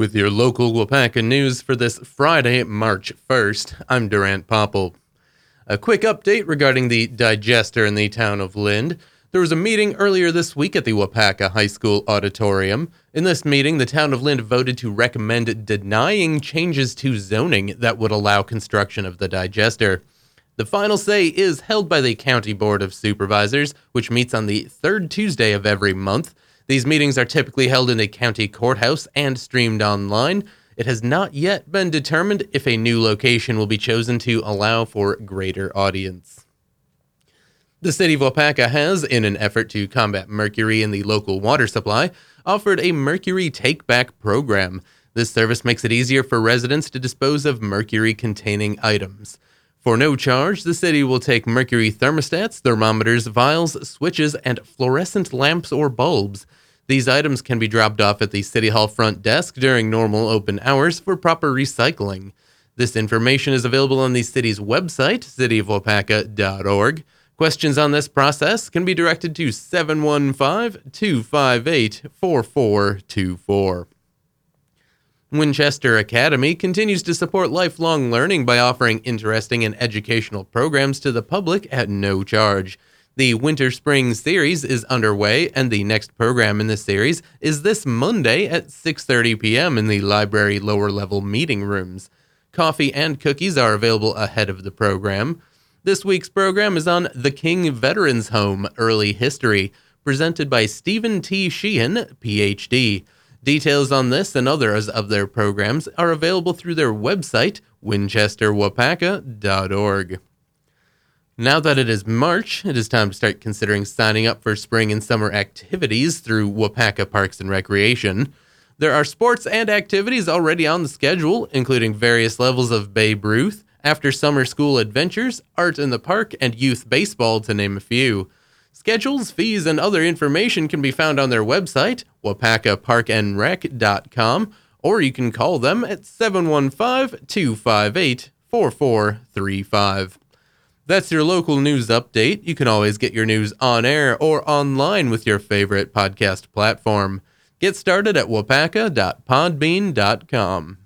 With your local Waupaca news for this Friday, March 1st, I'm Durant Popple. A quick update regarding the digester in the town of Lind. There was a meeting earlier this week at the Waupaca High School auditorium. In this meeting, the town of Lind voted to recommend denying changes to zoning that would allow construction of the digester. The final say is held by the County Board of Supervisors, which meets on the third Tuesday of every month. These meetings are typically held in a county courthouse and streamed online. It has not yet been determined if a new location will be chosen to allow for greater audience. The city of Waupaca has, in an effort to combat mercury in the local water supply, offered a mercury take back program. This service makes it easier for residents to dispose of mercury containing items. For no charge, the city will take mercury thermostats, thermometers, vials, switches, and fluorescent lamps or bulbs. These items can be dropped off at the City Hall front desk during normal open hours for proper recycling. This information is available on the city's website, cityofwaupaca.org. Questions on this process can be directed to 715 258 4424. Winchester Academy continues to support lifelong learning by offering interesting and educational programs to the public at no charge. The Winter Spring series is underway and the next program in the series is this Monday at 6:30 p.m. in the library lower level meeting rooms. Coffee and cookies are available ahead of the program. This week's program is on The King Veterans Home Early History, presented by Stephen T. Sheehan, PhD. Details on this and others of their programs are available through their website, winchesterwaupaca.org. Now that it is March, it is time to start considering signing up for spring and summer activities through Waupaca Parks and Recreation. There are sports and activities already on the schedule, including various levels of Babe Ruth, after summer school adventures, art in the park, and youth baseball, to name a few. Schedules, fees, and other information can be found on their website, waupacaparkandrec.com, or you can call them at 715 258 4435. That's your local news update. You can always get your news on air or online with your favorite podcast platform. Get started at waupaca.podbean.com.